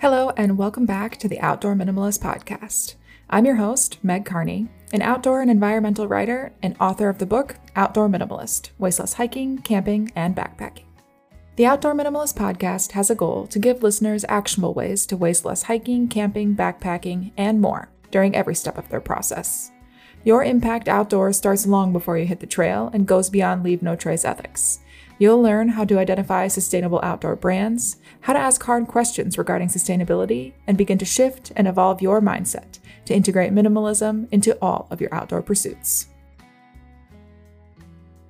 Hello, and welcome back to the Outdoor Minimalist Podcast. I'm your host, Meg Carney, an outdoor and environmental writer and author of the book Outdoor Minimalist Waste Less Hiking, Camping, and Backpacking. The Outdoor Minimalist Podcast has a goal to give listeners actionable ways to waste less hiking, camping, backpacking, and more during every step of their process. Your impact outdoors starts long before you hit the trail and goes beyond leave no trace ethics. You'll learn how to identify sustainable outdoor brands, how to ask hard questions regarding sustainability, and begin to shift and evolve your mindset to integrate minimalism into all of your outdoor pursuits.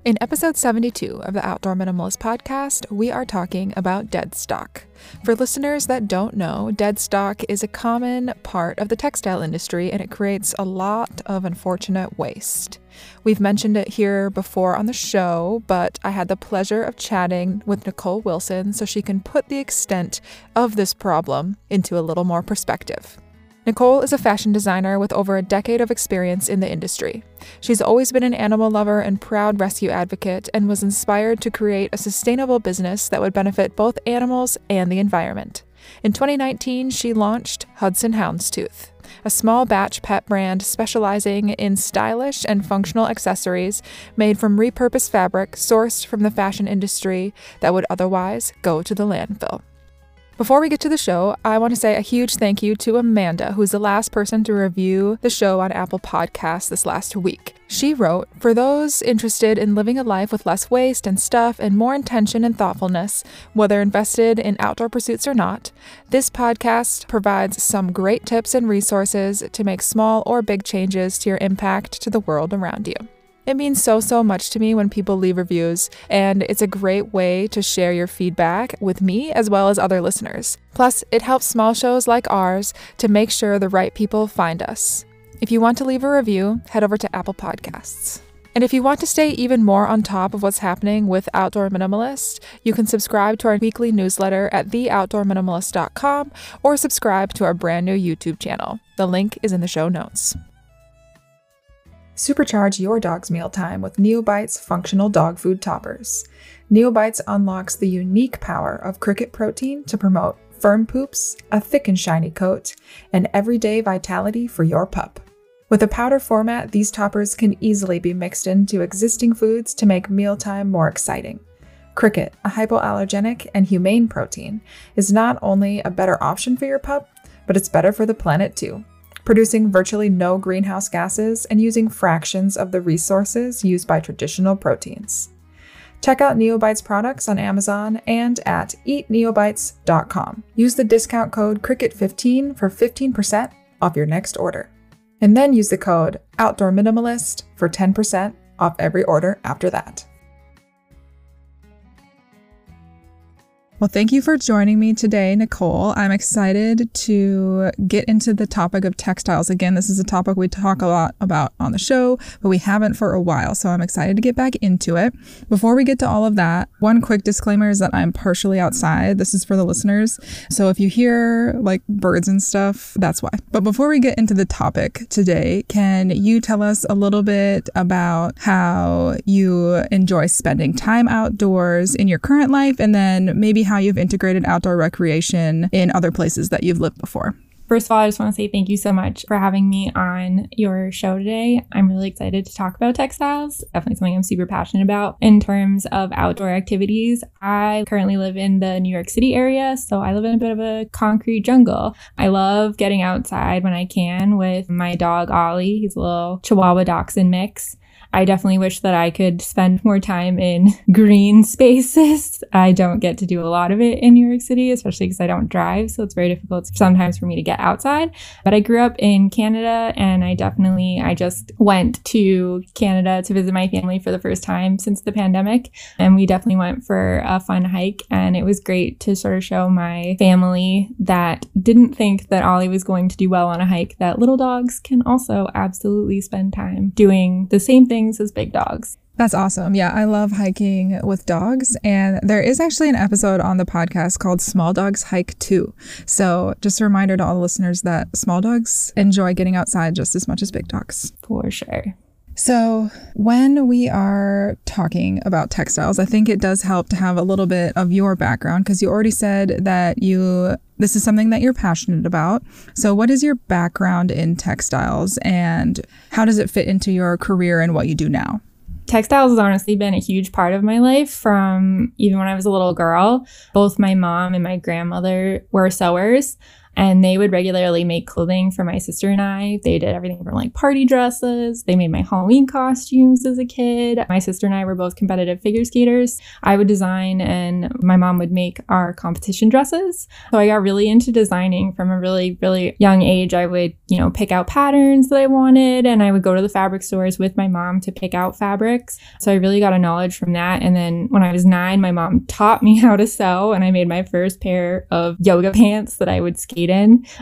In episode 72 of the Outdoor Minimalist podcast, we are talking about dead stock. For listeners that don't know, dead stock is a common part of the textile industry and it creates a lot of unfortunate waste. We've mentioned it here before on the show, but I had the pleasure of chatting with Nicole Wilson so she can put the extent of this problem into a little more perspective. Nicole is a fashion designer with over a decade of experience in the industry. She's always been an animal lover and proud rescue advocate and was inspired to create a sustainable business that would benefit both animals and the environment. In 2019, she launched Hudson Houndstooth, a small batch pet brand specializing in stylish and functional accessories made from repurposed fabric sourced from the fashion industry that would otherwise go to the landfill. Before we get to the show, I want to say a huge thank you to Amanda, who's the last person to review the show on Apple Podcasts this last week. She wrote, For those interested in living a life with less waste and stuff and more intention and thoughtfulness, whether invested in outdoor pursuits or not, this podcast provides some great tips and resources to make small or big changes to your impact to the world around you. It means so, so much to me when people leave reviews, and it's a great way to share your feedback with me as well as other listeners. Plus, it helps small shows like ours to make sure the right people find us. If you want to leave a review, head over to Apple Podcasts. And if you want to stay even more on top of what's happening with Outdoor Minimalist, you can subscribe to our weekly newsletter at theoutdoorminimalist.com or subscribe to our brand new YouTube channel. The link is in the show notes. Supercharge your dog's mealtime with Neobites functional dog food toppers. Neobites unlocks the unique power of cricket protein to promote firm poops, a thick and shiny coat, and everyday vitality for your pup. With a powder format, these toppers can easily be mixed into existing foods to make mealtime more exciting. Cricket, a hypoallergenic and humane protein, is not only a better option for your pup, but it's better for the planet too producing virtually no greenhouse gases and using fractions of the resources used by traditional proteins. Check out Neobites products on Amazon and at eatneobites.com. Use the discount code CRICKET15 for 15% off your next order. And then use the code Outdoor Minimalist for 10% off every order after that. Well, thank you for joining me today, Nicole. I'm excited to get into the topic of textiles. Again, this is a topic we talk a lot about on the show, but we haven't for a while. So I'm excited to get back into it. Before we get to all of that, one quick disclaimer is that I'm partially outside. This is for the listeners. So if you hear like birds and stuff, that's why. But before we get into the topic today, can you tell us a little bit about how you enjoy spending time outdoors in your current life and then maybe how you've integrated outdoor recreation in other places that you've lived before. First of all, I just want to say thank you so much for having me on your show today. I'm really excited to talk about textiles. Definitely something I'm super passionate about in terms of outdoor activities. I currently live in the New York City area, so I live in a bit of a concrete jungle. I love getting outside when I can with my dog Ollie. He's a little Chihuahua Dachshund mix. I definitely wish that I could spend more time in green spaces. I don't get to do a lot of it in New York City, especially because I don't drive. So it's very difficult sometimes for me to get outside. But I grew up in Canada and I definitely, I just went to Canada to visit my family for the first time since the pandemic. And we definitely went for a fun hike. And it was great to sort of show my family that didn't think that Ollie was going to do well on a hike, that little dogs can also absolutely spend time doing the same thing things as big dogs. That's awesome. Yeah, I love hiking with dogs. And there is actually an episode on the podcast called Small Dogs Hike Too. So, just a reminder to all the listeners that small dogs enjoy getting outside just as much as big dogs. For sure. So, when we are talking about textiles, I think it does help to have a little bit of your background because you already said that you this is something that you're passionate about. So, what is your background in textiles and how does it fit into your career and what you do now? Textiles has honestly been a huge part of my life from even when I was a little girl. Both my mom and my grandmother were sewers and they would regularly make clothing for my sister and I. They did everything from like party dresses. They made my Halloween costumes as a kid. My sister and I were both competitive figure skaters. I would design and my mom would make our competition dresses. So I got really into designing from a really, really young age. I would, you know, pick out patterns that I wanted and I would go to the fabric stores with my mom to pick out fabrics. So I really got a knowledge from that. And then when I was nine, my mom taught me how to sew and I made my first pair of yoga pants that I would skate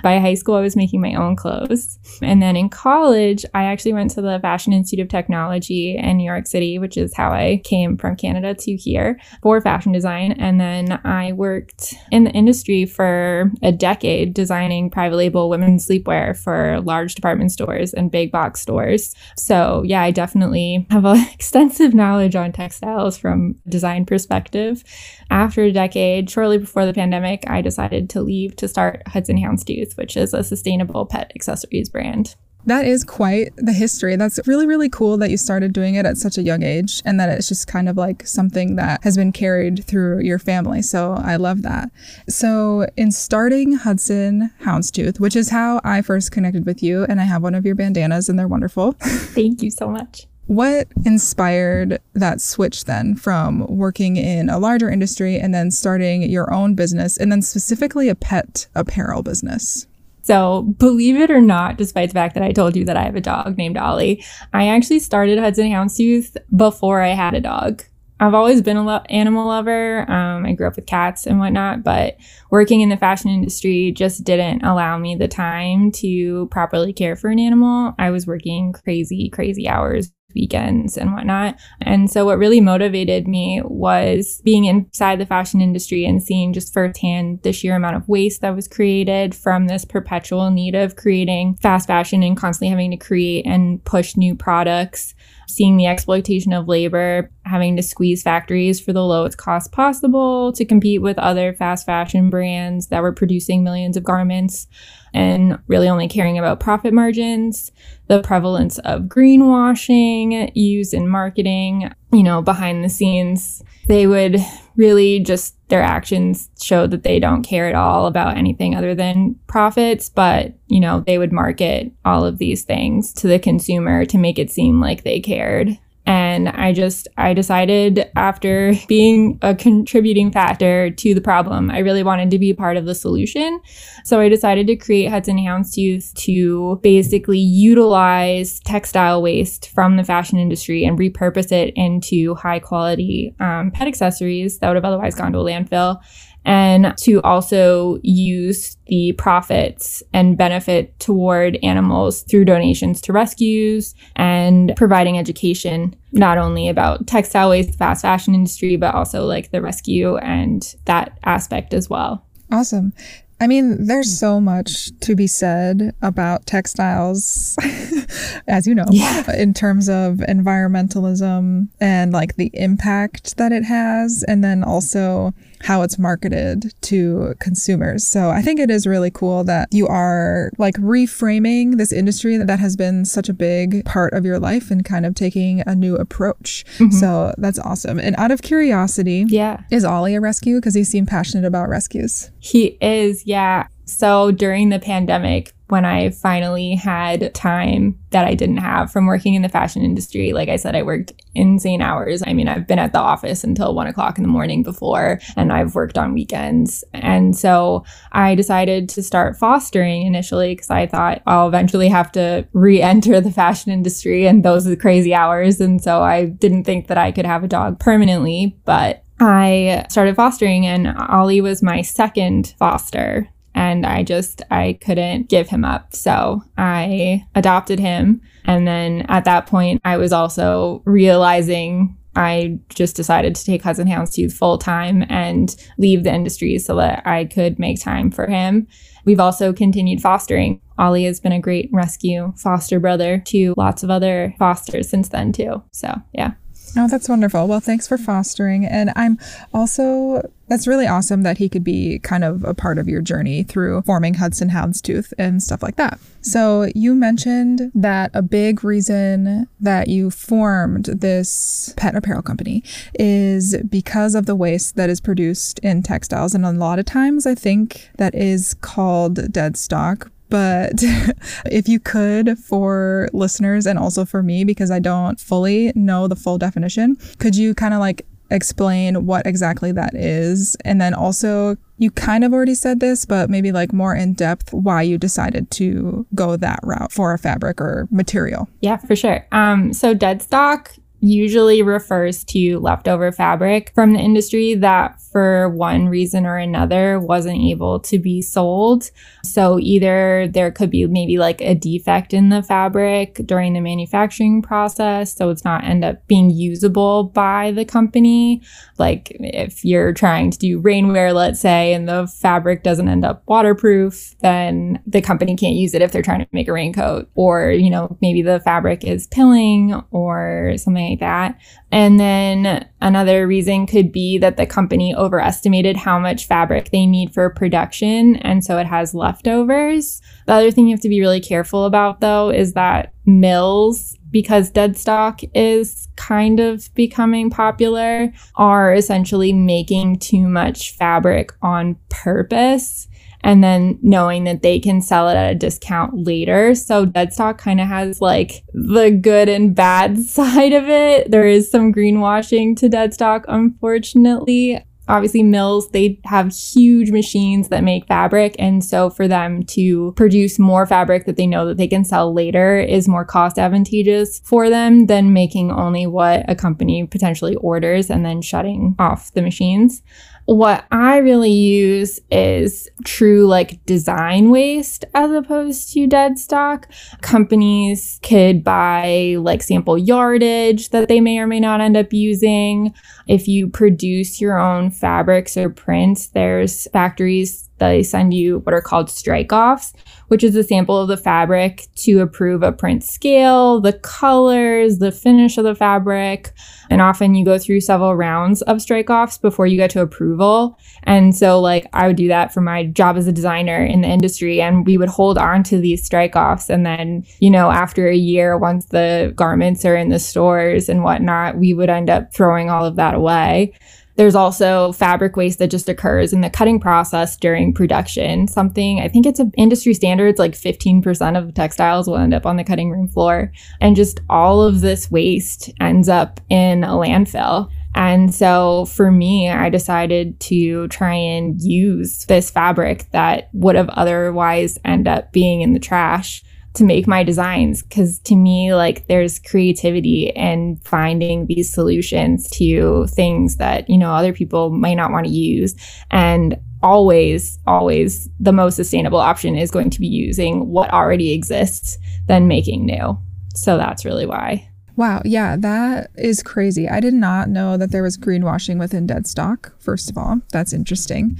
By high school, I was making my own clothes. And then in college, I actually went to the Fashion Institute of Technology in New York City, which is how I came from Canada to here for fashion design. And then I worked in the industry for a decade designing private label women's sleepwear for large department stores and big box stores. So, yeah, I definitely have an extensive knowledge on textiles from design perspective. After a decade, shortly before the pandemic, I decided to leave to start Hudson and Houndstooth, which is a sustainable pet accessories brand. That is quite the history. That's really, really cool that you started doing it at such a young age and that it's just kind of like something that has been carried through your family. So I love that. So, in starting Hudson Houndstooth, which is how I first connected with you, and I have one of your bandanas and they're wonderful. Thank you so much. What inspired that switch then from working in a larger industry and then starting your own business and then specifically a pet apparel business? So, believe it or not, despite the fact that I told you that I have a dog named Ollie, I actually started Hudson Houndstooth before I had a dog. I've always been an lo- animal lover. Um, I grew up with cats and whatnot, but working in the fashion industry just didn't allow me the time to properly care for an animal. I was working crazy, crazy hours weekends and whatnot. And so, what really motivated me was being inside the fashion industry and seeing just firsthand the sheer amount of waste that was created from this perpetual need of creating fast fashion and constantly having to create and push new products. Seeing the exploitation of labor, having to squeeze factories for the lowest cost possible to compete with other fast fashion brands that were producing millions of garments and really only caring about profit margins, the prevalence of greenwashing used in marketing, you know, behind the scenes. They would really just, their actions show that they don't care at all about anything other than profits, but, you know, they would market all of these things to the consumer to make it seem like they cared. And I just, I decided after being a contributing factor to the problem, I really wanted to be part of the solution. So I decided to create Hudson Houndstooth to basically utilize textile waste from the fashion industry and repurpose it into high quality um, pet accessories that would have otherwise gone to a landfill and to also use the profits and benefit toward animals through donations to rescues and providing education not only about textile waste, fast fashion industry, but also like the rescue and that aspect as well. Awesome. I mean, there's so much to be said about textiles, as you know, yeah. in terms of environmentalism and like the impact that it has, and then also how it's marketed to consumers. So I think it is really cool that you are like reframing this industry that has been such a big part of your life and kind of taking a new approach. Mm-hmm. So that's awesome. And out of curiosity, yeah, is Ollie a rescue? Because he seemed passionate about rescues. He is, yeah. So during the pandemic, when I finally had time that I didn't have from working in the fashion industry. Like I said, I worked insane hours. I mean, I've been at the office until one o'clock in the morning before, and I've worked on weekends. And so I decided to start fostering initially because I thought I'll eventually have to re enter the fashion industry, and those are the crazy hours. And so I didn't think that I could have a dog permanently, but I started fostering, and Ollie was my second foster and I just I couldn't give him up. So I adopted him and then at that point I was also realizing I just decided to take Hudson Houndstooth full time and leave the industry so that I could make time for him. We've also continued fostering. Ollie has been a great rescue foster brother to lots of other fosters since then, too. So, yeah. Oh, that's wonderful. Well, thanks for fostering. And I'm also, that's really awesome that he could be kind of a part of your journey through forming Hudson Houndstooth and stuff like that. So, you mentioned that a big reason that you formed this pet apparel company is because of the waste that is produced in textiles. And a lot of times, I think that is called dead stock, but if you could, for listeners and also for me, because I don't fully know the full definition, could you kind of like explain what exactly that is? And then also, you kind of already said this, but maybe like more in depth why you decided to go that route for a fabric or material. Yeah, for sure. Um, so dead stock usually refers to leftover fabric from the industry that for one reason or another wasn't able to be sold. So either there could be maybe like a defect in the fabric during the manufacturing process so it's not end up being usable by the company. Like if you're trying to do rainwear let's say and the fabric doesn't end up waterproof, then the company can't use it if they're trying to make a raincoat or you know maybe the fabric is pilling or something that. And then another reason could be that the company overestimated how much fabric they need for production. And so it has leftovers. The other thing you have to be really careful about, though, is that mills, because dead stock is kind of becoming popular, are essentially making too much fabric on purpose and then knowing that they can sell it at a discount later. So Deadstock kind of has like the good and bad side of it. There is some greenwashing to Deadstock, unfortunately. Obviously, mills, they have huge machines that make fabric. And so for them to produce more fabric that they know that they can sell later is more cost advantageous for them than making only what a company potentially orders and then shutting off the machines. What I really use is true like design waste as opposed to dead stock. Companies could buy like sample yardage that they may or may not end up using. If you produce your own fabrics or prints, there's factories they send you what are called strike offs, which is a sample of the fabric to approve a print scale, the colors, the finish of the fabric. And often you go through several rounds of strike offs before you get to approval. And so, like, I would do that for my job as a designer in the industry, and we would hold on to these strike offs. And then, you know, after a year, once the garments are in the stores and whatnot, we would end up throwing all of that away. There's also fabric waste that just occurs in the cutting process during production. Something I think it's an industry standards like 15% of textiles will end up on the cutting room floor. And just all of this waste ends up in a landfill. And so for me, I decided to try and use this fabric that would have otherwise end up being in the trash to make my designs because to me like there's creativity and finding these solutions to things that you know other people might not want to use. And always always the most sustainable option is going to be using what already exists than making new. So that's really why Wow, yeah, that is crazy. I did not know that there was greenwashing within dead stock, first of all. That's interesting.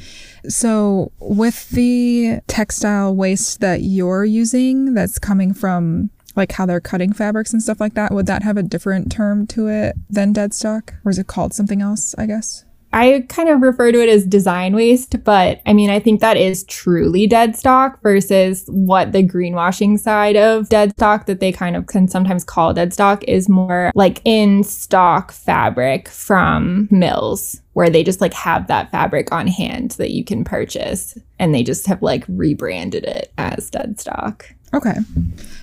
So, with the textile waste that you're using that's coming from like how they're cutting fabrics and stuff like that, would that have a different term to it than dead stock? Or is it called something else, I guess? I kind of refer to it as design waste, but I mean, I think that is truly dead stock versus what the greenwashing side of dead stock that they kind of can sometimes call dead stock is more like in stock fabric from mills where they just like have that fabric on hand that you can purchase and they just have like rebranded it as dead stock. Okay.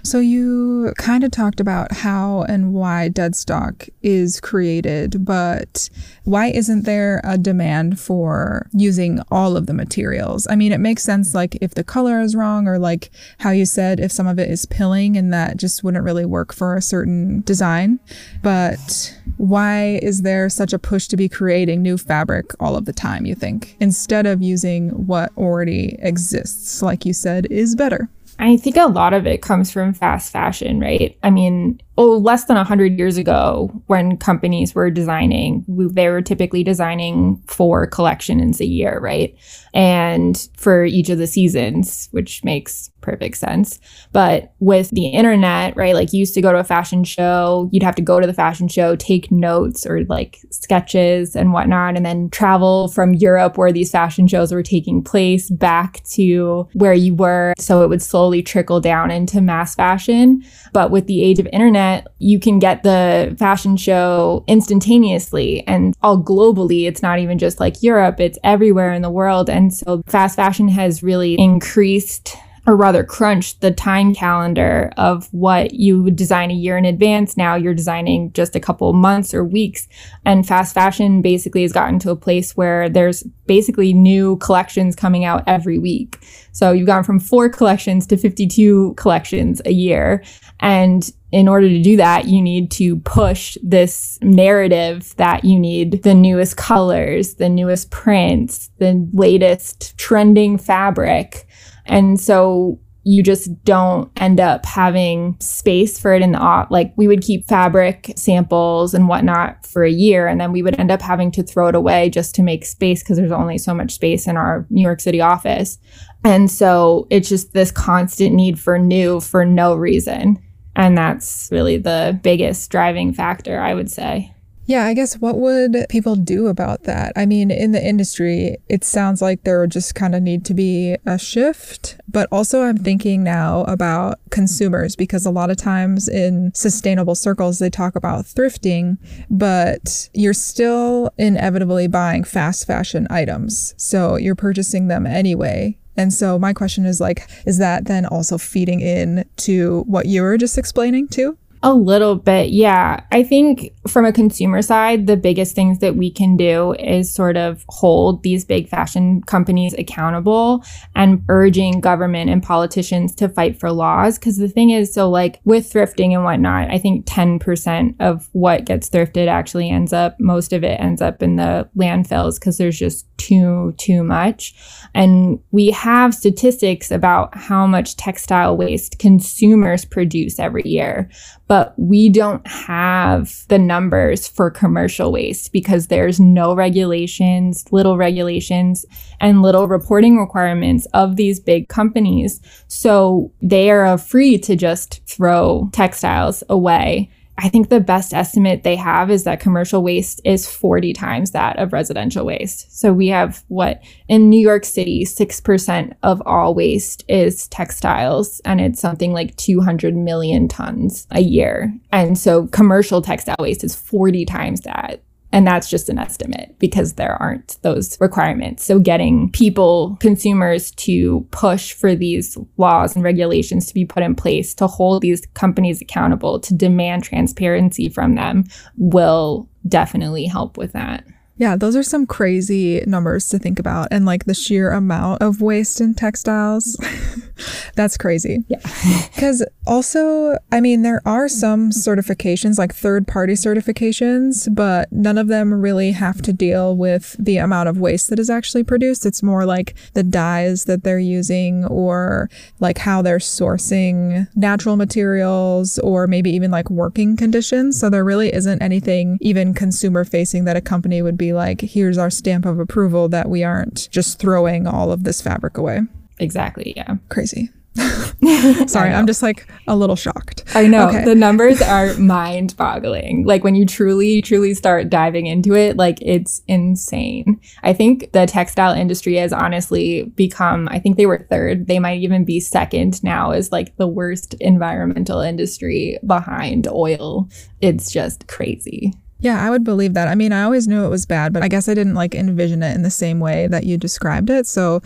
So you kind of talked about how and why deadstock is created, but why isn't there a demand for using all of the materials? I mean, it makes sense like if the color is wrong or like how you said if some of it is pilling and that just wouldn't really work for a certain design. But why is there such a push to be creating new fabric all of the time, you think, instead of using what already exists, like you said, is better? I think a lot of it comes from fast fashion, right? I mean, oh, less than 100 years ago, when companies were designing, they were typically designing four collections a year, right? And for each of the seasons, which makes perfect sense. But with the internet, right, like you used to go to a fashion show, you'd have to go to the fashion show, take notes or like sketches and whatnot, and then travel from Europe where these fashion shows were taking place back to where you were. So it would slowly trickle down into mass fashion. But with the age of internet, you can get the fashion show instantaneously and all globally. It's not even just like Europe, it's everywhere in the world. And so fast fashion has really increased or rather crunch the time calendar of what you would design a year in advance. Now you're designing just a couple months or weeks. And fast fashion basically has gotten to a place where there's basically new collections coming out every week. So you've gone from four collections to 52 collections a year. And in order to do that, you need to push this narrative that you need the newest colors, the newest prints, the latest trending fabric. And so you just don't end up having space for it in the like we would keep fabric samples and whatnot for a year and then we would end up having to throw it away just to make space because there's only so much space in our new york city office. And so it's just this constant need for new for no reason. And that's really the biggest driving factor i would say yeah, I guess what would people do about that? I mean, in the industry, it sounds like there just kind of need to be a shift. But also, I'm thinking now about consumers because a lot of times in sustainable circles, they talk about thrifting, but you're still inevitably buying fast fashion items. So you're purchasing them anyway. And so my question is like, is that then also feeding in to what you were just explaining too? A little bit, yeah. I think from a consumer side, the biggest things that we can do is sort of hold these big fashion companies accountable and urging government and politicians to fight for laws. Because the thing is, so like with thrifting and whatnot, I think 10% of what gets thrifted actually ends up, most of it ends up in the landfills because there's just too, too much. And we have statistics about how much textile waste consumers produce every year but we don't have the numbers for commercial waste because there's no regulations, little regulations, and little reporting requirements of these big companies. So they are free to just throw textiles away I think the best estimate they have is that commercial waste is 40 times that of residential waste. So we have what in New York City, 6% of all waste is textiles, and it's something like 200 million tons a year. And so commercial textile waste is 40 times that. And that's just an estimate because there aren't those requirements. So getting people, consumers to push for these laws and regulations to be put in place to hold these companies accountable, to demand transparency from them will definitely help with that. Yeah, those are some crazy numbers to think about. And like the sheer amount of waste in textiles. That's crazy. Yeah. Because also, I mean, there are some certifications, like third party certifications, but none of them really have to deal with the amount of waste that is actually produced. It's more like the dyes that they're using or like how they're sourcing natural materials or maybe even like working conditions. So there really isn't anything even consumer facing that a company would be be like, here's our stamp of approval that we aren't just throwing all of this fabric away. Exactly. Yeah. Crazy. Sorry, I'm just like a little shocked. I know. Okay. The numbers are mind boggling. Like when you truly, truly start diving into it, like it's insane. I think the textile industry has honestly become, I think they were third. They might even be second now as like the worst environmental industry behind oil. It's just crazy. Yeah, I would believe that. I mean, I always knew it was bad, but I guess I didn't like envision it in the same way that you described it. So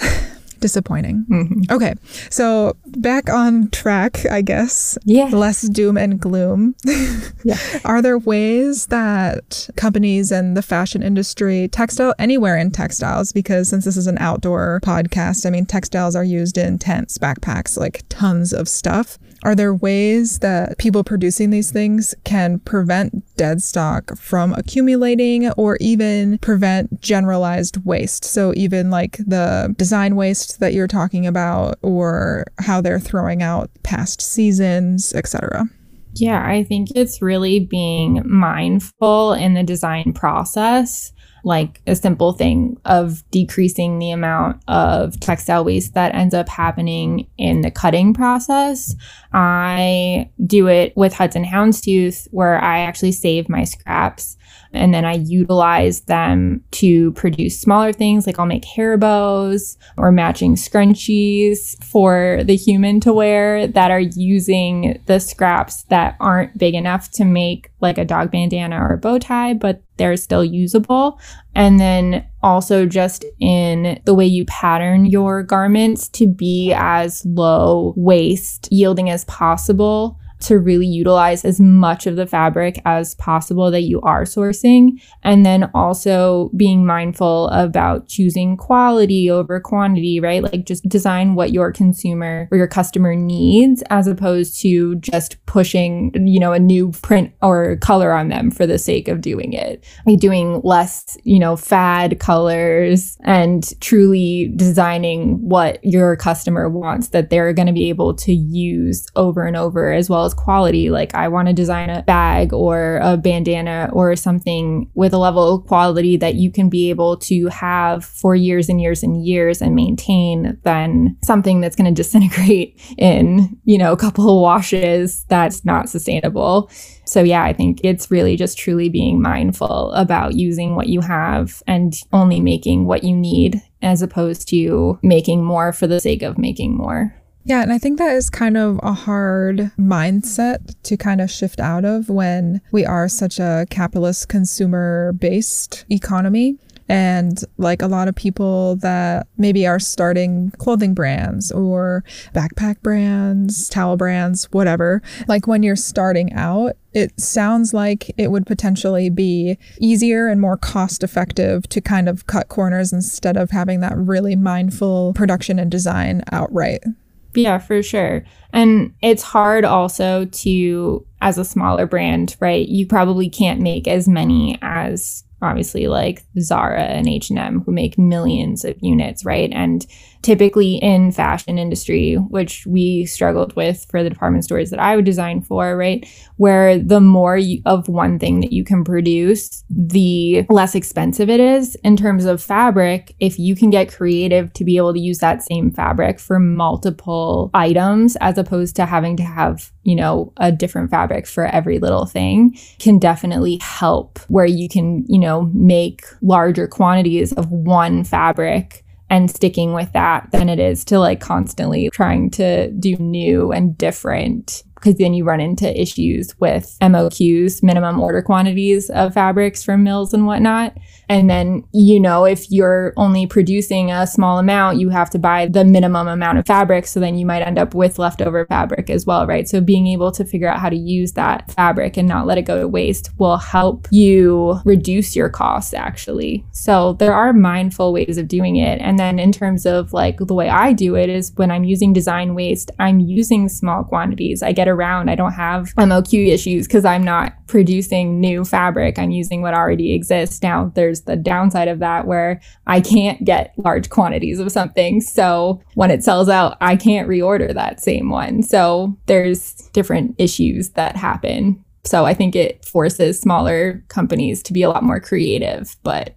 disappointing. Mm-hmm. Okay, so back on track, I guess. Yeah. Less doom and gloom. yeah. Are there ways that companies and the fashion industry, textile, anywhere in textiles, because since this is an outdoor podcast, I mean, textiles are used in tents, backpacks, like tons of stuff. Are there ways that people producing these things can prevent dead stock from accumulating or even prevent generalized waste? So, even like the design waste that you're talking about, or how they're throwing out past seasons, etc. Yeah, I think it's really being mindful in the design process like a simple thing of decreasing the amount of textile waste that ends up happening in the cutting process. I do it with Hudson Houndstooth, where I actually save my scraps and then I utilize them to produce smaller things like I'll make hair bows or matching scrunchies for the human to wear that are using the scraps that aren't big enough to make like a dog bandana or a bow tie, but they're still usable. And then also just in the way you pattern your garments to be as low waste yielding as possible to really utilize as much of the fabric as possible that you are sourcing. And then also being mindful about choosing quality over quantity, right? Like just design what your consumer or your customer needs as opposed to just pushing, you know, a new print or color on them for the sake of doing it. Like doing less, you know, fad colors and truly designing what your customer wants that they're going to be able to use over and over as well as quality. Like I want to design a bag or a bandana or something with a level of quality that you can be able to have for years and years and years and maintain than something that's going to disintegrate in, you know, a couple of washes that's not sustainable. So, yeah, I think it's really just truly being mindful about using what you have and only making what you need as opposed to making more for the sake of making more. Yeah, and I think that is kind of a hard mindset to kind of shift out of when we are such a capitalist consumer based economy. And like a lot of people that maybe are starting clothing brands or backpack brands, towel brands, whatever, like when you're starting out, it sounds like it would potentially be easier and more cost effective to kind of cut corners instead of having that really mindful production and design outright. Yeah, for sure. And it's hard also to, as a smaller brand, right? You probably can't make as many as obviously like Zara and H&M who make millions of units, right? And typically in fashion industry, which we struggled with for the department stores that I would design for, right? Where the more you, of one thing that you can produce, the less expensive it is in terms of fabric. If you can get creative to be able to use that same fabric for multiple items as opposed to having to have, you know, a different fabric for every little thing can definitely help where you can, you know, make larger quantities of one fabric and sticking with that than it is to like constantly trying to do new and different because then you run into issues with MOQs, minimum order quantities of fabrics from mills and whatnot. And then, you know, if you're only producing a small amount, you have to buy the minimum amount of fabric. So then you might end up with leftover fabric as well, right? So being able to figure out how to use that fabric and not let it go to waste will help you reduce your costs actually. So there are mindful ways of doing it. And then in terms of like the way I do it is when I'm using design waste, I'm using small quantities. I get around. I don't have MOQ issues because I'm not producing new fabric. I'm using what already exists. Now there's there's the downside of that where I can't get large quantities of something. So when it sells out, I can't reorder that same one. So there's different issues that happen. So I think it forces smaller companies to be a lot more creative. But,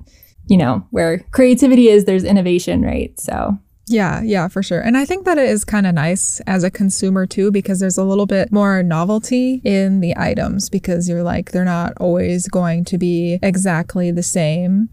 you know, where creativity is, there's innovation, right? So yeah, yeah, for sure. And I think that it is kind of nice as a consumer too, because there's a little bit more novelty in the items because you're like, they're not always going to be exactly the same.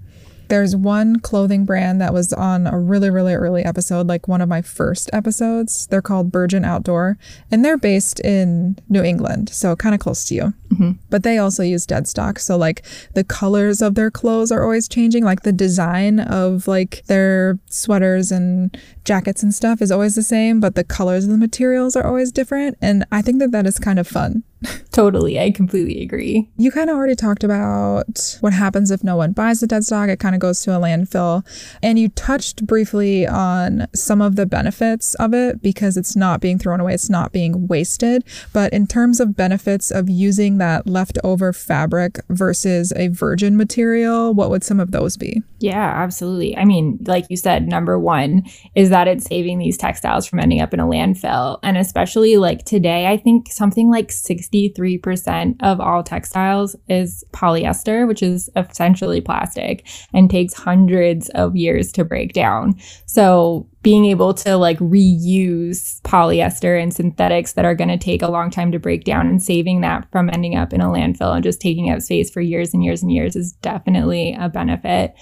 There's one clothing brand that was on a really, really early episode, like one of my first episodes. They're called Burgeon Outdoor, and they're based in New England, so kind of close to you. Mm-hmm. But they also use dead stock. So, like, the colors of their clothes are always changing. Like, the design of like their sweaters and jackets and stuff is always the same, but the colors of the materials are always different. And I think that that is kind of fun totally. I completely agree. You kind of already talked about what happens if no one buys the dead stock. It kind of goes to a landfill. And you touched briefly on some of the benefits of it because it's not being thrown away, it's not being wasted. But in terms of benefits of using that leftover fabric versus a virgin material, what would some of those be? Yeah, absolutely. I mean, like you said, number one is that it's saving these textiles from ending up in a landfill. And especially like today, I think something like 63% of all textiles is polyester, which is essentially plastic and takes hundreds of years to break down. So being able to like reuse polyester and synthetics that are going to take a long time to break down and saving that from ending up in a landfill and just taking up space for years and years and years is definitely a benefit.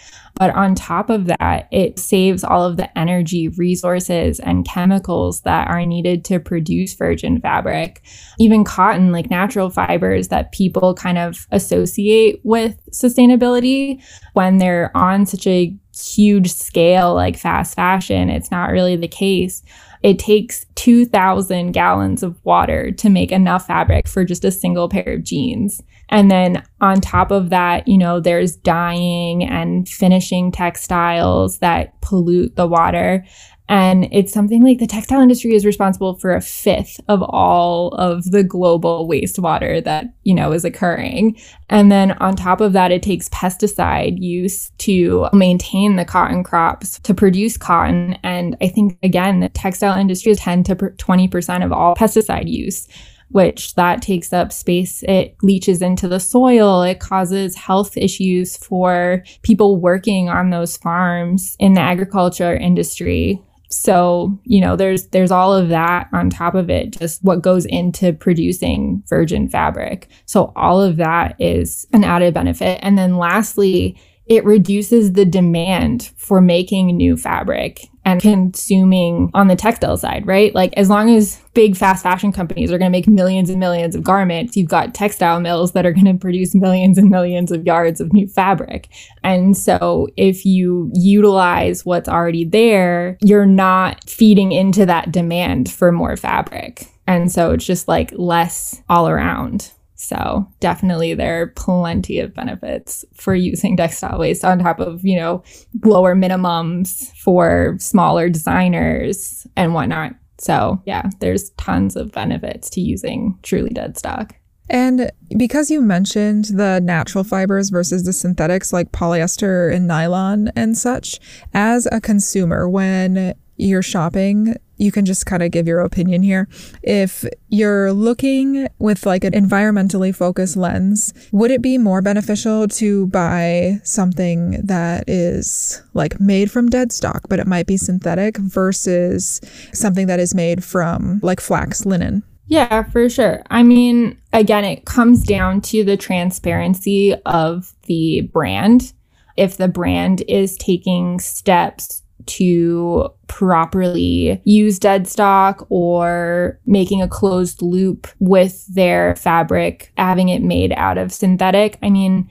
But on top of that, it saves all of the energy, resources, and chemicals that are needed to produce virgin fabric. Even cotton, like natural fibers that people kind of associate with sustainability when they're on such a huge scale like fast fashion. It's not really the case. It takes 2,000 gallons of water to make enough fabric for just a single pair of jeans. And then on top of that, you know, there's dyeing and finishing textiles that pollute the water. And it's something like the textile industry is responsible for a fifth of all of the global wastewater that, you know, is occurring. And then on top of that, it takes pesticide use to maintain the cotton crops to produce cotton. And I think, again, the textile industry is 10 to 20% of all pesticide use which that takes up space. It leaches into the soil. It causes health issues for people working on those farms in the agriculture industry. So, you know, there's there's all of that on top of it, just what goes into producing virgin fabric. So all of that is an added benefit. And then lastly, it reduces the demand for making new fabric and consuming on the textile side, right? Like as long as big fast fashion companies are going to make millions and millions of garments, you've got textile mills that are going to produce millions and millions of yards of new fabric. And so if you utilize what's already there, you're not feeding into that demand for more fabric. And so it's just like less all around. So definitely there are plenty of benefits for using textile waste on top of, you know, lower minimums for smaller designers and whatnot. So yeah, there's tons of benefits to using truly dead stock. And because you mentioned the natural fibers versus the synthetics like polyester and nylon and such, as a consumer, when you're shopping, you can just kind of give your opinion here. If you're looking with like an environmentally focused lens, would it be more beneficial to buy something that is like made from dead stock, but it might be synthetic versus something that is made from like flax linen? Yeah, for sure. I mean, again, it comes down to the transparency of the brand. If the brand is taking steps to properly use dead stock or making a closed loop with their fabric, having it made out of synthetic. I mean,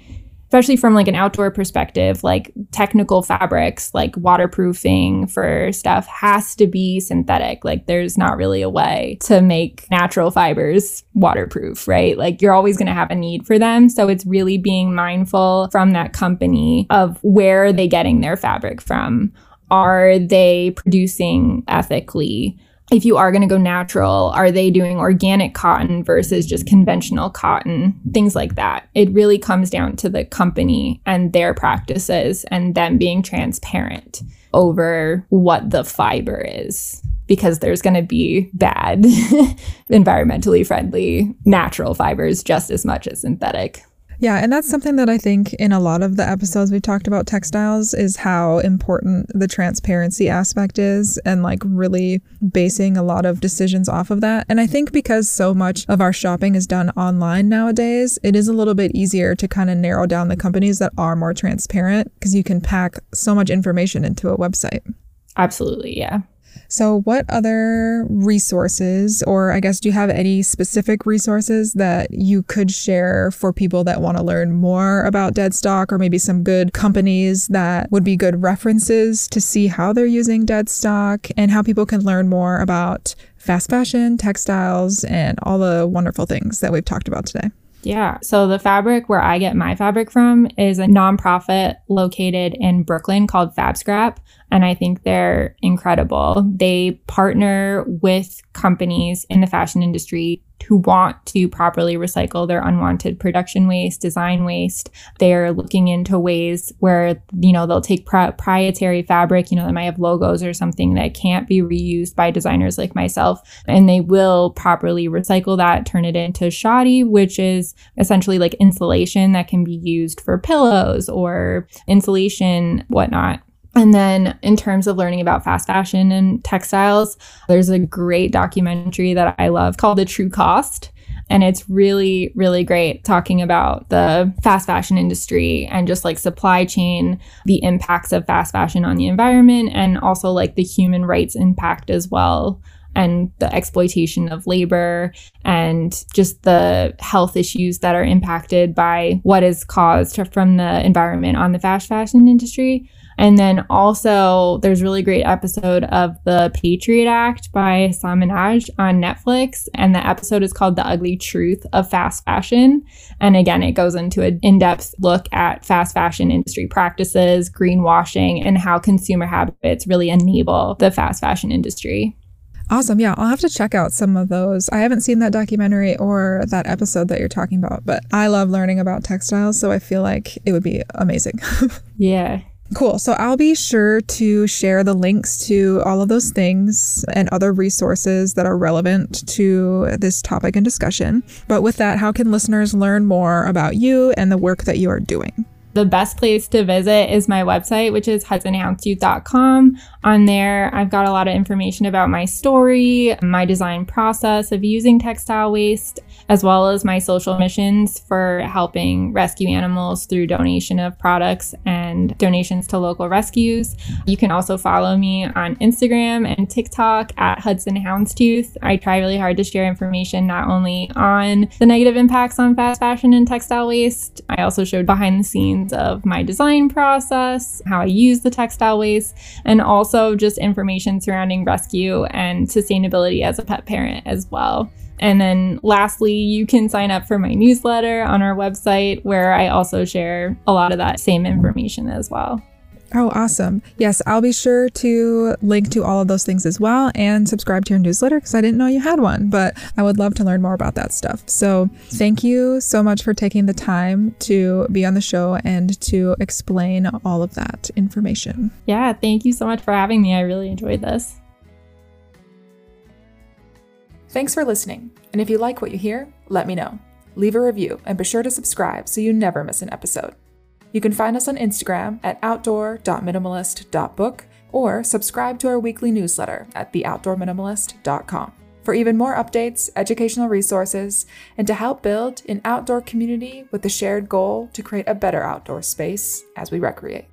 especially from like an outdoor perspective, like technical fabrics, like waterproofing for stuff has to be synthetic. Like there's not really a way to make natural fibers waterproof, right? Like you're always going to have a need for them. So it's really being mindful from that company of where are they getting their fabric from? Are they producing ethically? If you are going to go natural, are they doing organic cotton versus just conventional cotton? Things like that. It really comes down to the company and their practices and them being transparent over what the fiber is because there's going to be bad, environmentally friendly natural fibers just as much as synthetic. Yeah, and that's something that I think in a lot of the episodes we've talked about textiles is how important the transparency aspect is and like really basing a lot of decisions off of that. And I think because so much of our shopping is done online nowadays, it is a little bit easier to kind of narrow down the companies that are more transparent because you can pack so much information into a website. Absolutely, yeah. So, what other resources, or I guess, do you have any specific resources that you could share for people that want to learn more about dead stock, or maybe some good companies that would be good references to see how they're using dead stock and how people can learn more about fast fashion, textiles, and all the wonderful things that we've talked about today? Yeah. So the fabric where I get my fabric from is a nonprofit located in Brooklyn called Fab Scrap and I think they're incredible. They partner with companies in the fashion industry who want to properly recycle their unwanted production waste, design waste. They're looking into ways where, you know, they'll take proprietary fabric, you know, that might have logos or something that can't be reused by designers like myself, and they will properly recycle that, turn it into shoddy, which is essentially like insulation that can be used for pillows or insulation, whatnot. And then, in terms of learning about fast fashion and textiles, there's a great documentary that I love called The True Cost. And it's really, really great talking about the fast fashion industry and just like supply chain, the impacts of fast fashion on the environment, and also like the human rights impact as well and the exploitation of labor and just the health issues that are impacted by what is caused from the environment on the fast fashion industry. And then also, there's a really great episode of the Patriot Act by Hasan Minhaj on Netflix. And the episode is called The Ugly Truth of Fast Fashion. And again, it goes into an in depth look at fast fashion industry practices, greenwashing, and how consumer habits really enable the fast fashion industry. Awesome. Yeah, I'll have to check out some of those. I haven't seen that documentary or that episode that you're talking about, but I love learning about textiles, so I feel like it would be amazing. yeah. Cool. So I'll be sure to share the links to all of those things and other resources that are relevant to this topic and discussion. But with that, how can listeners learn more about you and the work that you are doing? the best place to visit is my website, which is hudsonhoundstooth.com. On there, I've got a lot of information about my story, my design process of using textile waste, as well as my social missions for helping rescue animals through donation of products and donations to local rescues. You can also follow me on Instagram and TikTok at Hudson Houndstooth. I try really hard to share information not only on the negative impacts on fast fashion and textile waste, I also showed behind the scenes of my design process, how I use the textile waste, and also just information surrounding rescue and sustainability as a pet parent as well. And then lastly, you can sign up for my newsletter on our website where I also share a lot of that same information as well. Oh, awesome. Yes, I'll be sure to link to all of those things as well and subscribe to your newsletter because I didn't know you had one, but I would love to learn more about that stuff. So, thank you so much for taking the time to be on the show and to explain all of that information. Yeah, thank you so much for having me. I really enjoyed this. Thanks for listening. And if you like what you hear, let me know. Leave a review and be sure to subscribe so you never miss an episode. You can find us on Instagram at outdoor.minimalist.book or subscribe to our weekly newsletter at theoutdoorminimalist.com for even more updates, educational resources, and to help build an outdoor community with the shared goal to create a better outdoor space as we recreate.